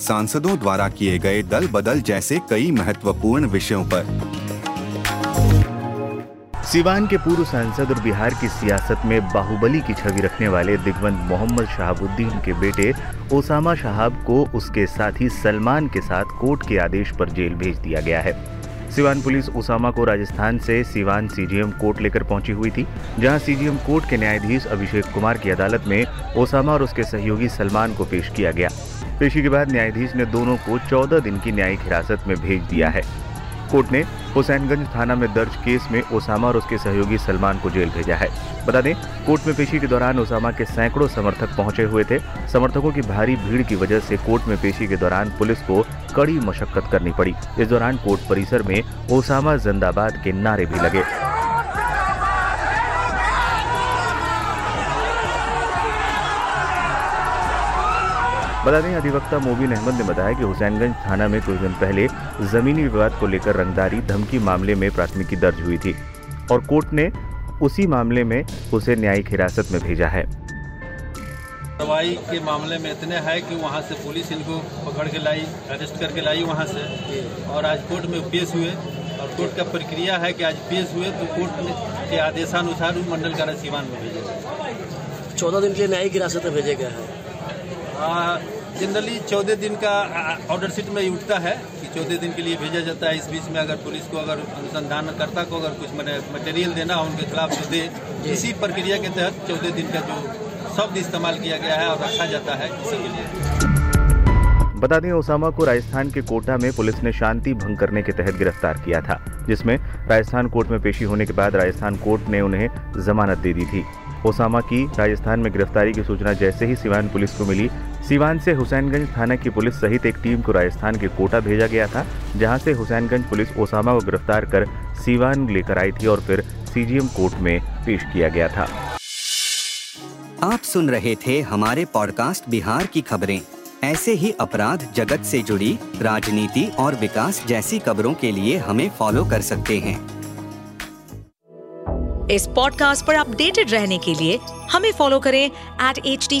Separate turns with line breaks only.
सांसदों द्वारा किए गए दल बदल जैसे कई महत्वपूर्ण विषयों पर।
सिवान के पूर्व सांसद और बिहार की सियासत में बाहुबली की छवि रखने वाले दिग्वंत मोहम्मद शहाबुद्दीन के बेटे ओसामा शहाब को उसके साथी सलमान के साथ कोर्ट के आदेश पर जेल भेज दिया गया है। सिवान पुलिस ओसामा को राजस्थान से सिवान सीजीएम कोर्ट लेकर पहुँची हुई थी, जहाँ सीजीएम कोर्ट के न्यायाधीश अभिषेक कुमार की अदालत में ओसामा और उसके सहयोगी सलमान को पेश किया गया। पेशी के बाद न्यायाधीश ने दोनों को 14 दिन की न्यायिक हिरासत में भेज दिया है। कोर्ट ने हुसैनगंज थाना में दर्ज केस में ओसामा और उसके सहयोगी सलमान को जेल भेजा है। बता दें, कोर्ट में पेशी के दौरान ओसामा के सैकड़ों समर्थक पहुँचे हुए थे। समर्थकों की भारी भीड़ की वजह से कोर्ट में पेशी के दौरान पुलिस को कड़ी मशक्कत करनी पड़ी। इस दौरान कोर्ट परिसर में ओसामा जिंदाबाद के नारे भी लगे। बता दें अधिवक्ता मोबिन अहमद ने बताया कि हुसैनगंज थाना में कुछ दिन पहले जमीनी विवाद को लेकर रंगदारी धमकी मामले में प्राथमिकी दर्ज हुई थी और कोर्ट ने उसी मामले में उसे न्यायिक हिरासत में भेजा है।
दवाई के मामले में इतने है कि वहाँ से पुलिस इनको पकड़ के लाई अरेस्ट करके लाई वहाँ से और आज कोर्ट में पेश हुए और कोर्ट का प्रक्रिया है कि आज पेश हुए तो कोर्ट के आदेशानुसार मंडल का सिवान में भेजे
चौदह दिन के लिए न्यायिक हिरासत में भेजे गए हैं।
जनरली चौदह दिन का ऑर्डर सीट में उठता है कि चौदह दिन के लिए भेजा जाता है। इस बीच में अगर पुलिस को अगर अनुसंधानकर्ता को अगर कुछ मटेरियल देना हो उनके खिलाफ तो दे। इसी प्रक्रिया के तहत चौदह दिन का जो शब्द इस्तेमाल किया गया है और रखा जाता है इसी के लिए।
बता दें ओसामा को राजस्थान के कोटा में पुलिस ने शांति भंग करने के तहत गिरफ़्तार किया था जिसमें राजस्थान कोर्ट में पेशी होने के बाद राजस्थान कोर्ट ने उन्हें जमानत दे दी थी। ओसामा की राजस्थान में गिरफ्तारी की सूचना जैसे ही सिवान पुलिस को मिली सिवान से हुसैनगंज थाना की पुलिस सहित एक टीम को राजस्थान के कोटा भेजा गया था जहाँ से हुसैनगंज पुलिस ओसामा को गिरफ़्तार कर सिवान लेकर आई थी और फिर सीजीएम कोर्ट में पेश किया गया था।
आप सुन रहे थे हमारे पॉडकास्ट बिहार की खबरें। ऐसे ही अपराध जगत से जुड़ी राजनीति और विकास जैसी खबरों के लिए हमें फॉलो कर सकते हैं।
इस पॉडकास्ट पर अपडेटेड रहने के लिए हमें फॉलो करें एट एच डी